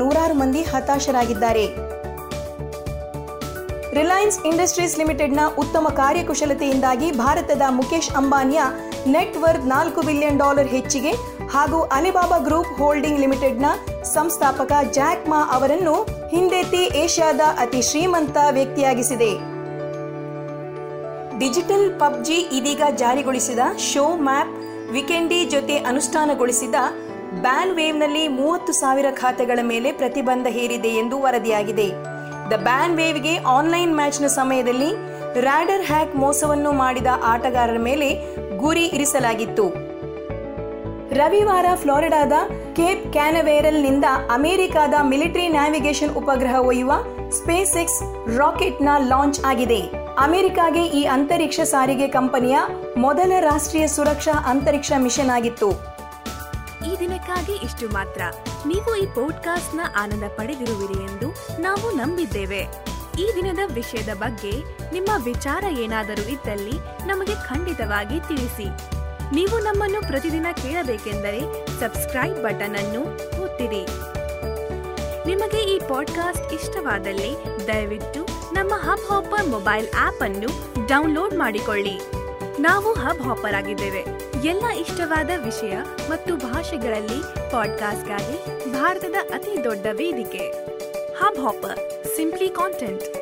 ನೂರಾರು ಮಂದಿ ಹತಾಶರಾಗಿದ್ದಾರೆ. ರಿಲಯನ್ಸ್ ಇಂಡಸ್ಟ್ರೀಸ್ ಲಿಮಿಟೆಡ್ನ ಉತ್ತಮ ಕಾರ್ಯಕುಶಲತೆಯಿಂದಾಗಿ ಭಾರತದ ಮುಖೇಶ್ ಅಂಬಾನಿಯ ನೆಟ್ ವರ್ತ್ ನಾಲ್ಕು ಬಿಲಿಯನ್ ಡಾಲರ್ ಹೆಚ್ಚಿಗೆ ಹಾಗೂ ಅಲಿಬಾಬಾ ಗ್ರೂಪ್ ಹೋಲ್ಡಿಂಗ್ ಲಿಮಿಟೆಡ್ನ ಸಂಸ್ಥಾಪಕ ಜಾಕ್ ಮಾ ಅವರನ್ನು ಹಿಂದೆತ್ತಿ ಏಷ್ಯಾದ ಅತಿ ಶ್ರೀಮಂತ ವ್ಯಕ್ತಿಯಾಗಿಸಿದೆ. ಡಿಜಿಟಲ್ ಪಬ್ಜಿ ಇದೀಗ ಜಾರಿಗೊಳಿಸಿದ ಶೋ ಮ್ಯಾಪ್ ವಿಕೆಂಡಿ ಜೊತೆ ಅನುಷ್ಠಾನಗೊಳಿಸಿದ ಬ್ಯಾನ್ ವೇವ್ನಲ್ಲಿ ಮೂವತ್ತು ಸಾವಿರ ಖಾತೆಗಳ ಮೇಲೆ ಪ್ರತಿಬಂಧ ಹೇರಿದೆ ಎಂದು ವರದಿಯಾಗಿದೆ. ದ ಬ್ಯಾನ್ ವೇವ್ಗೆ ಆನ್ಲೈನ್ ಮ್ಯಾಚ್ನ ಸಮಯದಲ್ಲಿ ರಾಡರ್ ಹ್ಯಾಕ್ ಮೋಸವನ್ನು ಮಾಡಿದ ಆಟಗಾರರ ಮೇಲೆ ಗುರಿ ಇರಿಸಲಾಗಿತ್ತು. ರವಿವಾರ ಫ್ಲೋರಿಡಾದ ಕೇಪ್ ಕ್ಯಾನವೇರಲ್ನಿಂದ ಅಮೆರಿಕಾದ ಮಿಲಿಟರಿ ನ್ಯಾವಿಗೇಷನ್ ಉಪಗ್ರಹ ಒಯ್ಯುವ ಸ್ಪೇಸ್ ಎಕ್ಸ್ ರಾಕೆಟ್ನ ಲಾಂಚ್ ಆಗಿದೆ. ಅಮೆರಿಕಾಗೆ ಈ ಅಂತರಿಕ್ಷ ಸಾರಿಗೆ ಕಂಪನಿಯ ಮೊದಲ ರಾಷ್ಟ್ರೀಯ ಸುರಕ್ಷಾ ಅಂತರಿಕ್ಷ ಮಿಷನ್ ಆಗಿತ್ತು. ಈ ದಿನಕ್ಕಾಗಿ ಇಷ್ಟು ಮಾತ್ರ. ನೀವು ಈ ಪಾಡ್ಕಾಸ್ಟ್ನ ಆನಂದ ಪಡೆದಿರುವಿರಿ ಎಂದು ನಾವು ನಂಬಿದ್ದೇವೆ. ಈ ದಿನದ ವಿಷಯದ ಬಗ್ಗೆ ನಿಮ್ಮ ವಿಚಾರ ಏನಾದರೂ ಇದ್ದಲ್ಲಿ ನಮಗೆ ಖಂಡಿತವಾಗಿ ತಿಳಿಸಿ. ನೀವು ನಮ್ಮನ್ನು ಪ್ರತಿದಿನ ಕೇಳಬೇಕೆಂದರೆ ಸಬ್ಸ್ಕ್ರೈಬ್ ಬಟನ್ ಅನ್ನು ಒತ್ತಿರಿ. ನಿಮಗೆ ಈ ಪಾಡ್ಕಾಸ್ಟ್ ಇಷ್ಟವಾದಲ್ಲಿ ದಯವಿಟ್ಟು ನಮ್ಮ ಹಬ್ ಹಾಪರ್ ಮೊಬೈಲ್ ಆಪ್ ಅನ್ನು ಡೌನ್ಲೋಡ್ ಮಾಡಿಕೊಳ್ಳಿ. ನಾವು ಹಬ್ ಹಾಪರ್ ಆಗಿದ್ದೇವೆ. ಎಲ್ಲ ಇಷ್ಟವಾದ ವಿಷಯ ಮತ್ತು ಭಾಷೆಗಳಲ್ಲಿ ಪಾಡ್ಕಾಸ್ಟ್ಗಾಗಿ ಭಾರತದ ಅತಿ ದೊಡ್ಡ ವೇದಿಕೆ. Hub hopper simply content